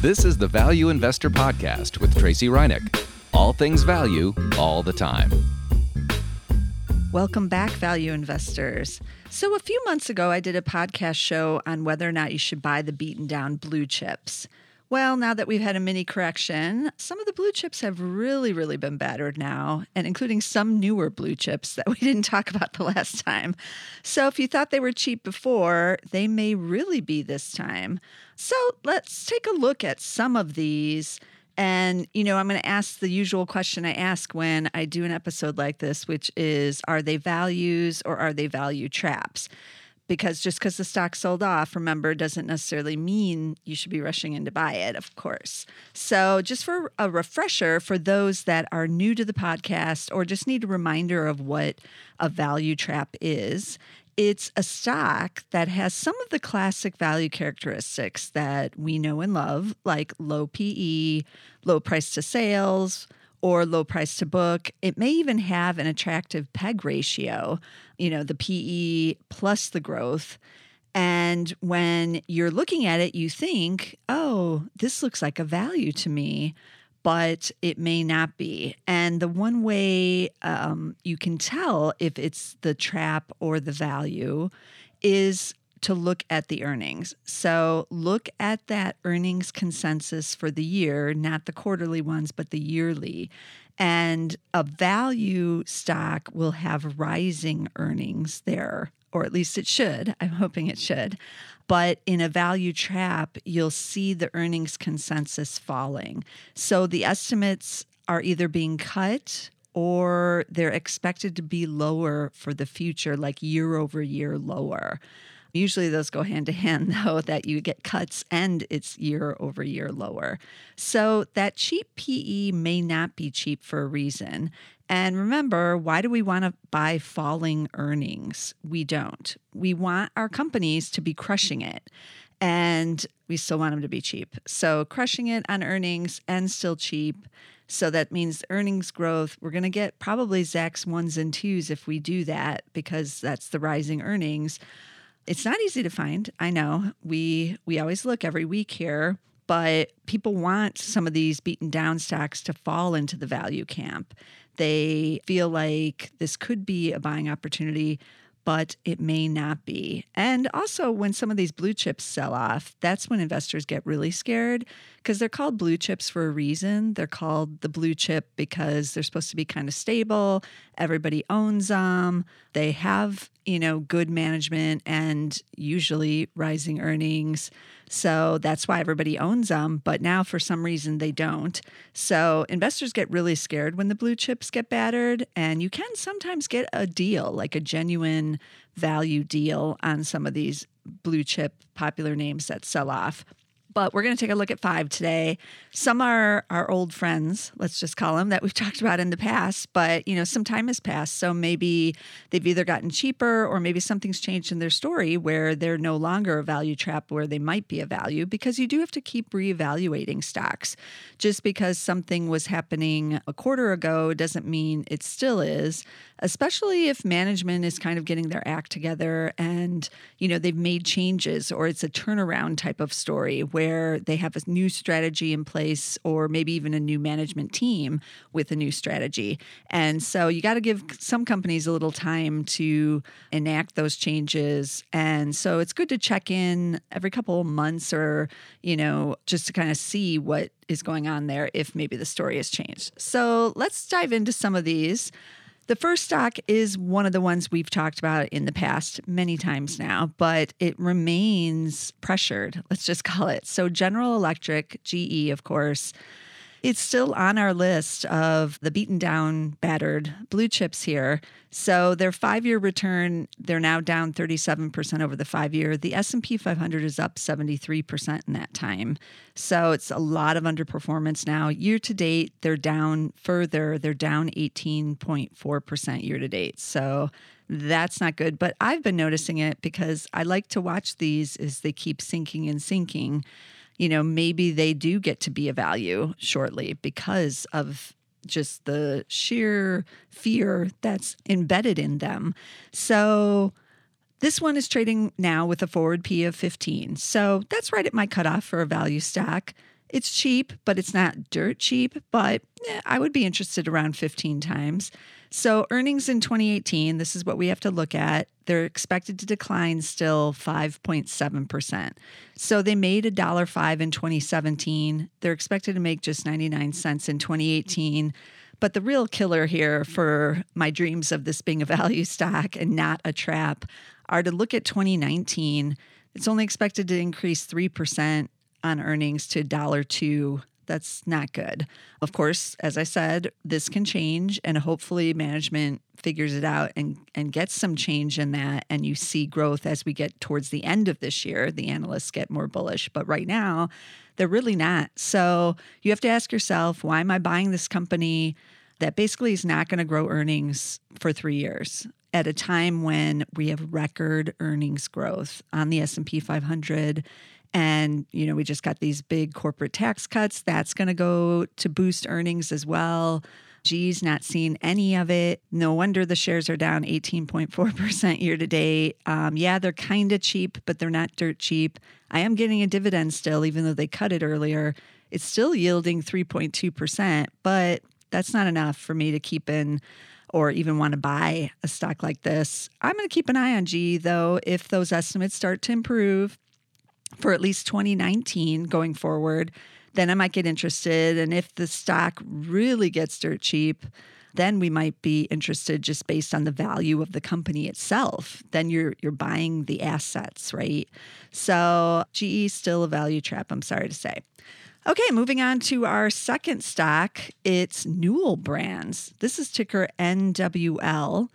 This is the Value Investor Podcast with Tracey Ryniec. All things value, all the time. Welcome back, value investors. So, a few months ago, I did a podcast show on whether or not you should buy the beaten down blue chips. Well, now that we've had a mini correction, some of the blue chips have really, really been battered now, and including some newer blue chips that we didn't talk about the last time. So, if you thought they were cheap before, they may really be this time. So, let's take a look at some of these. And, you know, I'm going to ask the usual question I ask when I do an episode like this, which is Are they values or are they value traps? Because just because the stock sold off, remember, doesn't necessarily mean you should be rushing in to buy it, of course. So, just for a refresher for those that are new to the podcast or just need a reminder of what a value trap is, it's a stock that has some of the classic value characteristics that we know and love, like low PE, low price to sales, or low price to book. It may even have an attractive PEG ratio, you know, the PE plus the growth. And when you're looking at it, you think, oh, this looks like a value to me but it may not be. And the one way um, you can tell if it's the trap or the value is to look at the earnings. So look at that earnings consensus for the year, not the quarterly ones, but the yearly. And a value stock will have rising earnings there, or at least it should. I'm hoping it should. But in a value trap, you'll see the earnings consensus falling. So the estimates are either being cut or they're expected to be lower for the future, like year over year lower. Usually those go hand to hand, though, that you get cuts and it's year over year lower. So that cheap PE may not be cheap for a reason. And remember, why do we want to buy falling earnings? We don't. We want our companies to be crushing it. And we still want them to be cheap. So, crushing it on earnings and still cheap. So, that means earnings growth. We're going to get probably Zacks ones and twos if we do that because that's the rising earnings. It's not easy to find. I know. We we always look every week here, but people want some of these beaten down stocks to fall into the value camp. They feel like this could be a buying opportunity, but it may not be. And also, when some of these blue chips sell off, that's when investors get really scared because they're called blue chips for a reason. They're called the blue chip because they're supposed to be kind of stable. Everybody owns them. They have, you know, good management and usually rising earnings. So that's why everybody owns them. But now for some reason they don't. So investors get really scared when the blue chips get battered. And you can sometimes get a deal, like a genuine value deal on some of these blue chip popular names that sell off but we're going to take a look at five today. Some are our old friends, let's just call them, that we've talked about in the past, but you know, some time has passed. So maybe they've either gotten cheaper or maybe something's changed in their story where they're no longer a value trap where they might be a value because you do have to keep reevaluating stocks. Just because something was happening a quarter ago doesn't mean it still is, especially if management is kind of getting their act together and, you know, they've made changes or it's a turnaround type of story where they have a new strategy in place or maybe even a new management team with a new strategy. And so you got to give some companies a little time to enact those changes. And so it's good to check in every couple months or, you know, just to kind of see what is going on there if maybe the story has changed. So let's dive into some of these. The first stock is one of the ones we've talked about in the past many times now, but it remains pressured. Let's just call it. So, General Electric, GE, of course, it's still on our list of the beaten down, battered blue chips here. So their five-year return, they're now down 37% over the five-year. The S&P 500 is up 73% in that time. So it's a lot of underperformance now. Year to date, they're down further. They're down 18.4% year to date. So that's not good. But I've been noticing it because I like to watch these as they keep sinking and sinking you know, maybe they do get to be a value shortly because of just the sheer fear that's embedded in them. So this one is trading now with a forward P of 15. So that's right at my cutoff for a value stock. It's cheap, but it's not dirt cheap, but eh, I would be interested around 15 times. So, earnings in 2018, this is what we have to look at. They're expected to decline still 5.7%. So, they made $1.05 in 2017. They're expected to make just 99 cents in 2018. But the real killer here for my dreams of this being a value stock and not a trap are to look at 2019. It's only expected to increase 3% on earnings to dollar two that's not good. Of course, as I said, this can change and hopefully management figures it out and, and gets some change in that. And you see growth as we get towards the end of this year. The analysts get more bullish. But right now, they're really not. So you have to ask yourself, why am I buying this company that basically is not going to grow earnings for three years? at a time when we have record earnings growth on the S&P 500 and, you know, we just got these big corporate tax cuts. That's going to go to boost earnings as well. GE's not seeing any of it. No wonder the shares are down 18.4% year to date. Um, yeah, they're kind of cheap, but they're not dirt cheap. I am getting a dividend still, even though they cut it earlier. It's still yielding 3.2%, but that's not enough for me to keep in or even want to buy a stock like this. I'm going to keep an eye on GE though. If those estimates start to improve, for at least 2019 going forward, then I might get interested. And if the stock really gets dirt cheap, then we might be interested just based on the value of the company itself. Then you're you're buying the assets, right? So GE still a value trap, I'm sorry to say. Okay, moving on to our second stock. It's Newell Brands. This is ticker NWL.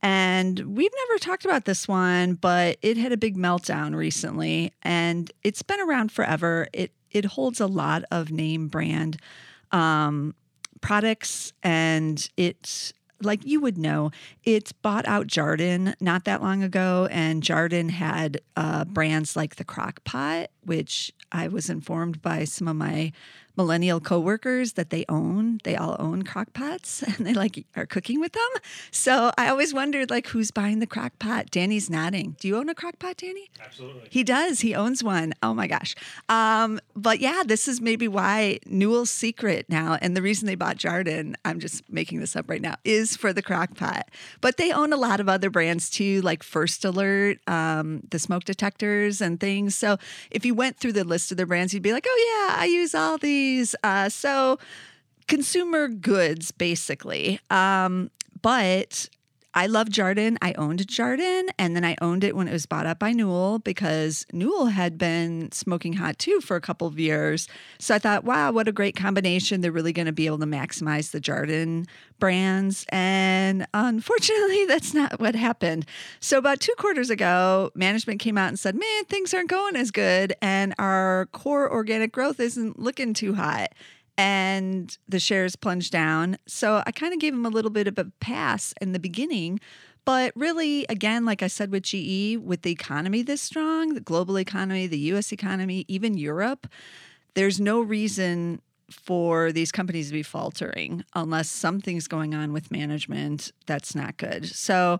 And we've never talked about this one, but it had a big meltdown recently and it's been around forever. It it holds a lot of name brand um, products and it's like you would know, it's bought out Jarden not that long ago, and Jarden had uh, brands like the Crock Pot, which I was informed by some of my millennial coworkers that they own. They all own crock pots and they like are cooking with them. So I always wondered like who's buying the crock pot. Danny's nodding. Do you own a crock pot, Danny? Absolutely. He does. He owns one. Oh my gosh. Um, but yeah, this is maybe why Newell's secret now, and the reason they bought Jarden, I'm just making this up right now, is for the crock pot. But they own a lot of other brands too, like First Alert, um, the smoke detectors and things. So if you went through the list of their brands, you'd be like, oh yeah, I use all these uh, so, consumer goods, basically. Um, but I love Jarden. I owned Jarden and then I owned it when it was bought up by Newell because Newell had been smoking hot too for a couple of years. So I thought, wow, what a great combination. They're really going to be able to maximize the Jarden brands. And unfortunately, that's not what happened. So about two quarters ago, management came out and said, man, things aren't going as good. And our core organic growth isn't looking too hot and the shares plunged down. So I kind of gave them a little bit of a pass in the beginning. But really, again, like I said with GE, with the economy this strong, the global economy, the US economy, even Europe, there's no reason for these companies to be faltering unless something's going on with management that's not good. So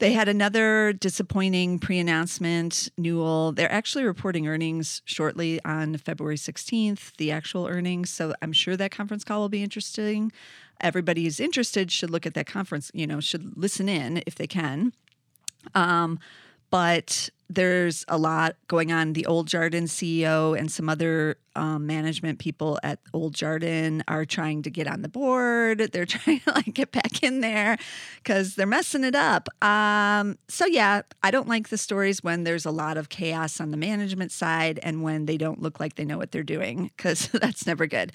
they had another disappointing pre announcement. Newell, they're actually reporting earnings shortly on February 16th, the actual earnings. So I'm sure that conference call will be interesting. Everybody who's interested should look at that conference, you know, should listen in if they can. Um, but there's a lot going on. The Old Jarden CEO and some other um, management people at Old Jarden are trying to get on the board. They're trying to like get back in there because they're messing it up. Um, so yeah, I don't like the stories when there's a lot of chaos on the management side and when they don't look like they know what they're doing because that's never good.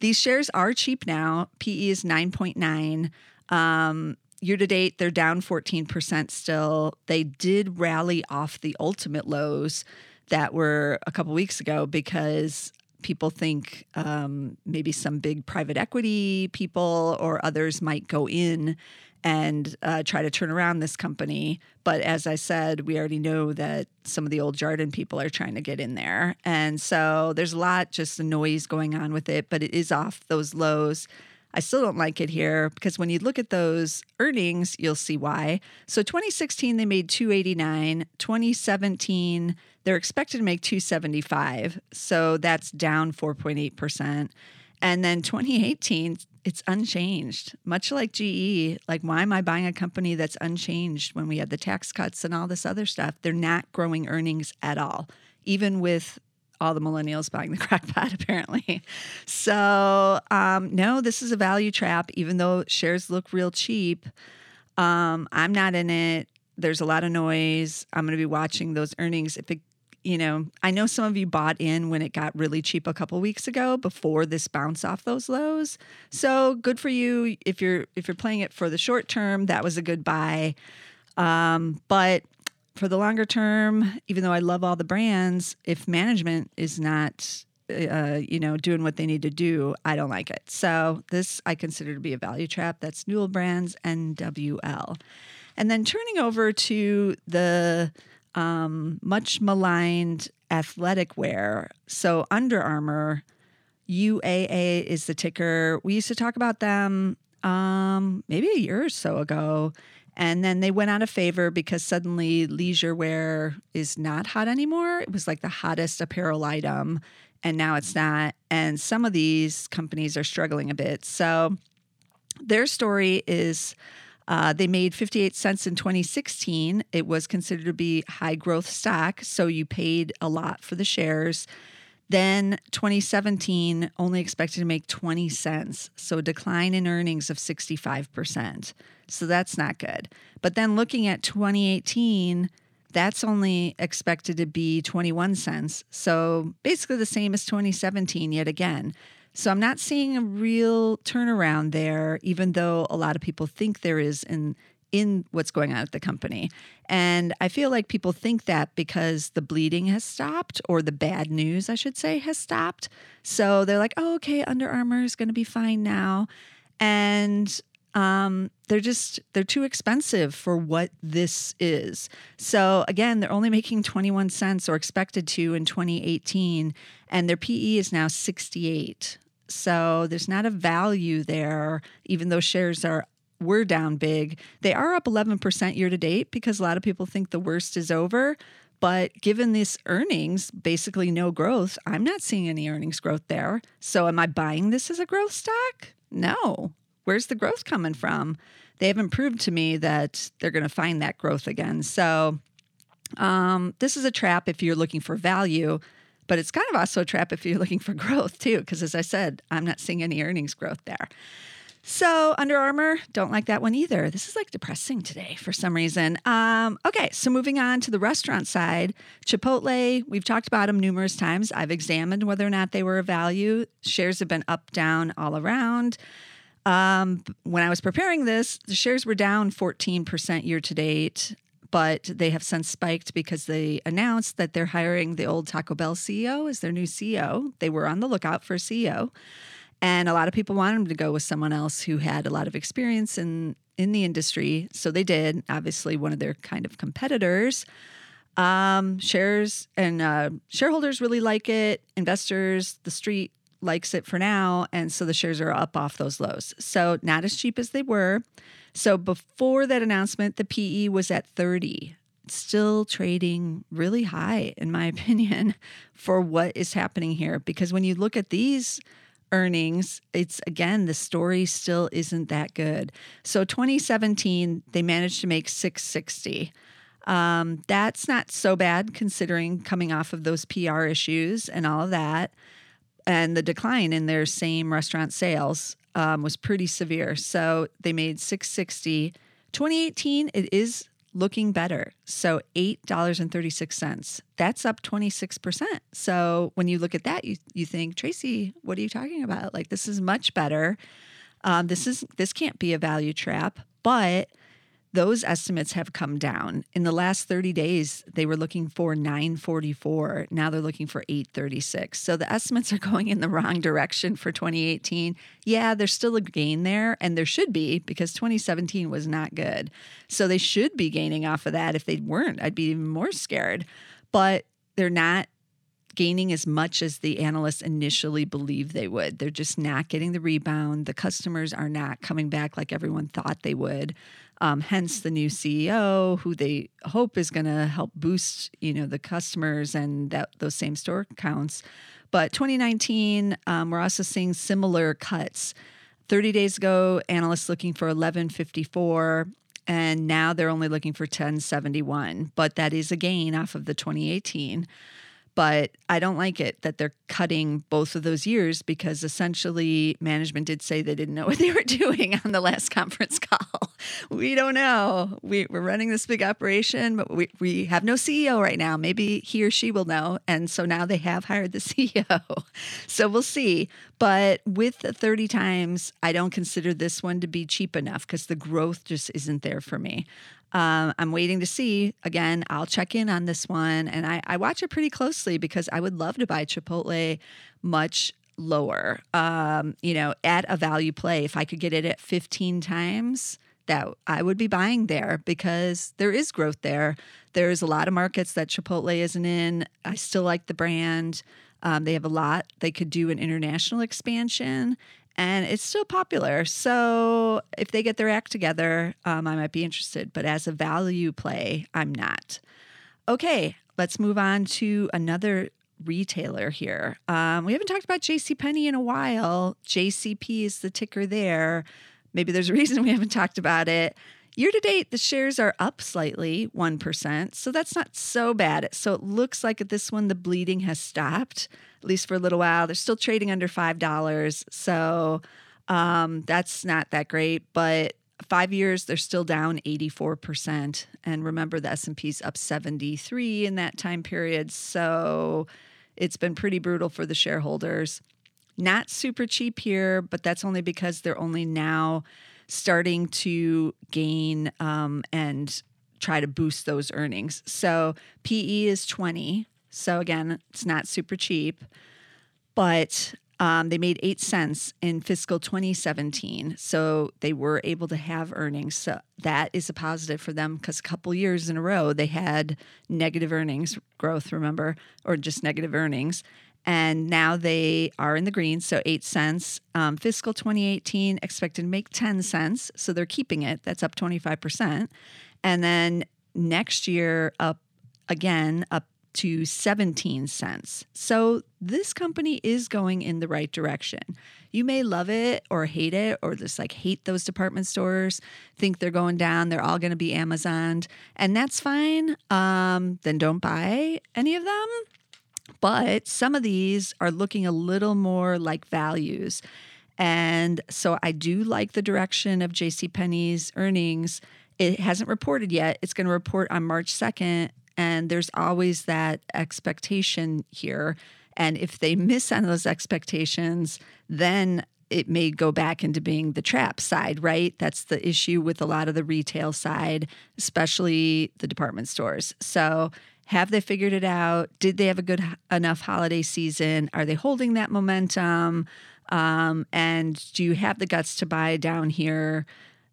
These shares are cheap now. PE is 9.9. Um, year to date, they're down 14% still. They did rally off the ultimate lows that were a couple weeks ago because people think um, maybe some big private equity people or others might go in and uh, try to turn around this company. But as I said, we already know that some of the old Jarden people are trying to get in there. And so there's a lot just the noise going on with it, but it is off those lows. I still don't like it here because when you look at those earnings, you'll see why. So 2016 they made 289, 2017 they're expected to make 275. So that's down 4.8%. And then 2018 it's unchanged. Much like GE, like why am I buying a company that's unchanged when we had the tax cuts and all this other stuff? They're not growing earnings at all, even with all the millennials buying the crack crackpot, apparently. So, um, no, this is a value trap, even though shares look real cheap. Um, I'm not in it. There's a lot of noise. I'm going to be watching those earnings. If it you know, I know some of you bought in when it got really cheap a couple weeks ago before this bounce off those lows. So good for you if you're if you're playing it for the short term. That was a good buy. Um, but for the longer term, even though I love all the brands, if management is not uh, you know, doing what they need to do, I don't like it. So this I consider to be a value trap. That's Newell Brands NWL. And then turning over to the um, much maligned athletic wear. So Under Armour, UAA is the ticker. We used to talk about them um, maybe a year or so ago. And then they went out of favor because suddenly leisure wear is not hot anymore. It was like the hottest apparel item, and now it's not. And some of these companies are struggling a bit. So their story is uh, they made 58 cents in 2016. It was considered to be high growth stock, so you paid a lot for the shares. Then 2017 only expected to make 20 cents, so a decline in earnings of 65%. So that's not good. But then looking at 2018, that's only expected to be 21 cents. So basically the same as 2017 yet again. So I'm not seeing a real turnaround there, even though a lot of people think there is in in what's going on at the company. And I feel like people think that because the bleeding has stopped or the bad news, I should say, has stopped. So they're like, oh, okay, Under Armour is going to be fine now. And um, they're just they're too expensive for what this is. So again, they're only making 21 cents or expected to in 2018 and their PE is now 68. So there's not a value there, even though shares are were down big. They are up 11% year to date because a lot of people think the worst is over. But given this earnings, basically no growth, I'm not seeing any earnings growth there. So am I buying this as a growth stock? No. Where's the growth coming from? They haven't proved to me that they're going to find that growth again. So um, this is a trap if you're looking for value. But it's kind of also a trap if you're looking for growth too, because as I said, I'm not seeing any earnings growth there. So Under Armour, don't like that one either. This is like depressing today for some reason. Um, okay, so moving on to the restaurant side, Chipotle, we've talked about them numerous times. I've examined whether or not they were a value. Shares have been up, down, all around. Um, when I was preparing this, the shares were down 14% year to date but they have since spiked because they announced that they're hiring the old Taco Bell CEO as their new CEO. They were on the lookout for a CEO. And a lot of people wanted them to go with someone else who had a lot of experience in, in the industry. So they did. Obviously, one of their kind of competitors. Um, shares and uh, shareholders really like it. Investors, the street likes it for now. And so the shares are up off those lows. So not as cheap as they were. So before that announcement, the PE was at 30. still trading really high, in my opinion, for what is happening here. Because when you look at these earnings, it's again, the story still isn't that good. So 2017, they managed to make 660. Um, that's not so bad considering coming off of those PR issues and all of that. And the decline in their same restaurant sales um, was pretty severe. So they made 660. 2018, it is looking better. So $8.36. That's up 26%. So when you look at that, you, you think, Tracey, what are you talking about? Like this is much better. Um, this is this can't be a value trap, but those estimates have come down. In the last 30 days, they were looking for 944. Now they're looking for 836. So the estimates are going in the wrong direction for 2018. Yeah, there's still a gain there, and there should be because 2017 was not good. So they should be gaining off of that. If they weren't, I'd be even more scared. But they're not gaining as much as the analysts initially believed they would. They're just not getting the rebound. The customers are not coming back like everyone thought they would. Um, hence the new CEO, who they hope is going to help boost, you know, the customers and that those same store counts. But 2019, um, we're also seeing similar cuts. 30 days ago, analysts looking for 1154 and now they're only looking for 1071 but that is a gain off of the 2018 but I don't like it that they're cutting both of those years because essentially management did say they didn't know what they were doing on the last conference call. We don't know. We, are running this big operation, but we, we have no CEO right now. Maybe he or she will know. And so now they have hired the CEO. So we'll see. But with the 30 times, I don't consider this one to be cheap enough because the growth just isn't there for me. Um, I'm waiting to see. Again, I'll check in on this one, and I, I watch it pretty closely because I would love to buy Chipotle much lower. Um, you know, at a value play, if I could get it at 15 times, that I would be buying there because there is growth there. There's a lot of markets that Chipotle isn't in. I still like the brand. Um, they have a lot. They could do an international expansion, and it's still popular. So if they get their act together, um, I might be interested. But as a value play, I'm not. Okay, let's move on to another retailer here. Um, we haven't talked about JCPenney in a while. JCP is the ticker there. Maybe there's a reason we haven't talked about it. Year to date, the shares are up slightly, 1%. So that's not so bad. So it looks like at this one, the bleeding has stopped, at least for a little while. They're still trading under $5. So um, that's not that great. But five years, they're still down 84%. And remember, the S&P's up 73 in that time period. So it's been pretty brutal for the shareholders. Not super cheap here, but that's only because they're only now – starting to gain um, and try to boost those earnings. So PE is 20. So again, it's not super cheap, but um, they made eight cents in fiscal 2017. So they were able to have earnings. So that is a positive for them because a couple years in a row they had negative earnings growth, remember, or just negative earnings and now they are in the green, so eight cents. Um, fiscal 2018 expected to make 10 cents, so they're keeping it. That's up 25%. And then next year, up again, up to 17 cents. So this company is going in the right direction. You may love it or hate it or just like hate those department stores, think they're going down, they're all going to be Amazoned, and that's fine. Um, then don't buy any of them. But some of these are looking a little more like values. And so I do like the direction of JCPenney's earnings. It hasn't reported yet. It's going to report on March 2nd. And there's always that expectation here. And if they miss on those expectations, then it may go back into being the trap side, right? That's the issue with a lot of the retail side, especially the department stores. So have they figured it out? Did they have a good enough holiday season? Are they holding that momentum? Um, and do you have the guts to buy down here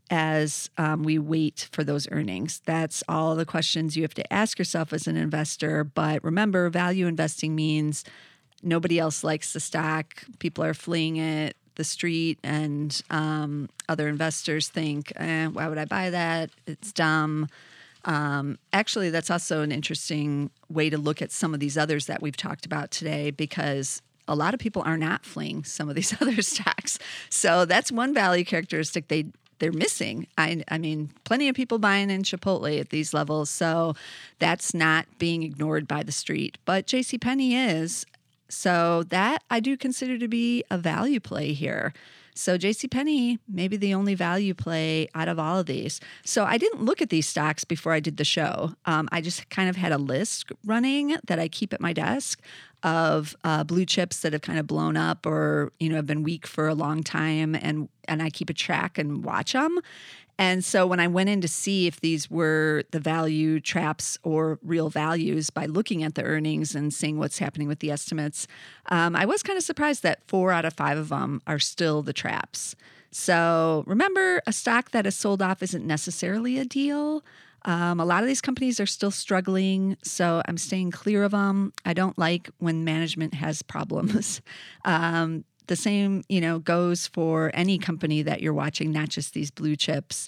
as um, we wait for those earnings? That's all the questions you have to ask yourself as an investor. But remember, value investing means nobody else likes the stock, people are fleeing it. The street and um, other investors think, eh, why would I buy that? It's dumb. Um, actually, that's also an interesting way to look at some of these others that we've talked about today because a lot of people are not fleeing some of these other stocks. So that's one value characteristic they they're missing. I, I mean, plenty of people buying in Chipotle at these levels, so that's not being ignored by the street. But J.C. Penney is, so that I do consider to be a value play here. So JCPenney, maybe the only value play out of all of these. So I didn't look at these stocks before I did the show. Um, I just kind of had a list running that I keep at my desk of uh, blue chips that have kind of blown up or you know have been weak for a long time, and and I keep a track and watch them. And so when I went in to see if these were the value traps or real values by looking at the earnings and seeing what's happening with the estimates, um, I was kind of surprised that four out of five of them are still the traps. So remember, a stock that is sold off isn't necessarily a deal. Um, a lot of these companies are still struggling, so I'm staying clear of them. I don't like when management has problems. um, the same, you know, goes for any company that you're watching, not just these blue chips.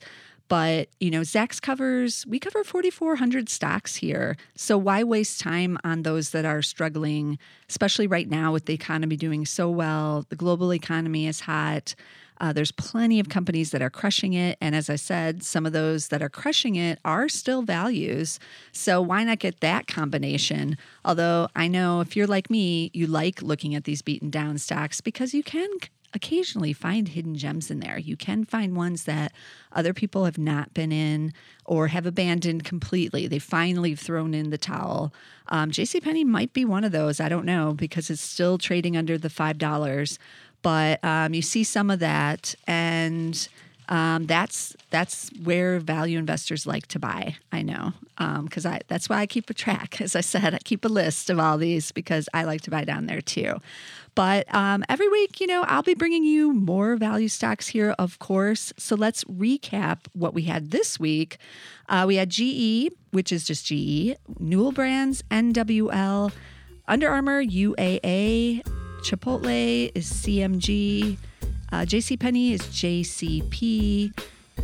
But, you know, Zacks covers, we cover 4,400 stocks here. So why waste time on those that are struggling, especially right now with the economy doing so well? The global economy is hot. Uh, there's plenty of companies that are crushing it. And as I said, some of those that are crushing it are still values. So why not get that combination? Although I know if you're like me, you like looking at these beaten down stocks because you can occasionally find hidden gems in there. You can find ones that other people have not been in or have abandoned completely. They finally have thrown in the towel. Um, JCPenney might be one of those. I don't know because it's still trading under the $5 but um, you see some of that, and um, that's that's where value investors like to buy. I know because um, I that's why I keep a track. As I said, I keep a list of all these because I like to buy down there too. But um, every week, you know, I'll be bringing you more value stocks here, of course. So let's recap what we had this week. Uh, we had GE, which is just GE, Newell Brands, NWL, Under Armour, UAA, Chipotle is CMG. Uh, JCPenney is JCP.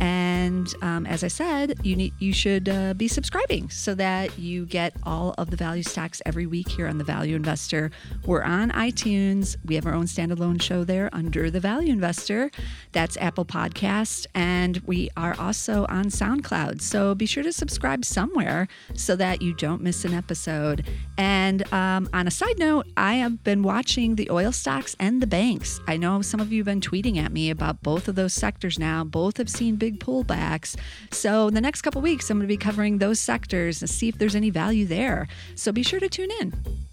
And um, as I said, you need you should uh, be subscribing so that you get all of the value stocks every week here on the Value Investor. We're on iTunes. We have our own standalone show there under the Value Investor. That's Apple Podcast, and we are also on SoundCloud. So be sure to subscribe somewhere so that you don't miss an episode. And um, on a side note, I have been watching the oil stocks and the banks. I know some of you have been tweeting at me about both of those sectors now. Both have seen big pullbacks. So, in the next couple weeks, I'm going to be covering those sectors and see if there's any value there. So, be sure to tune in.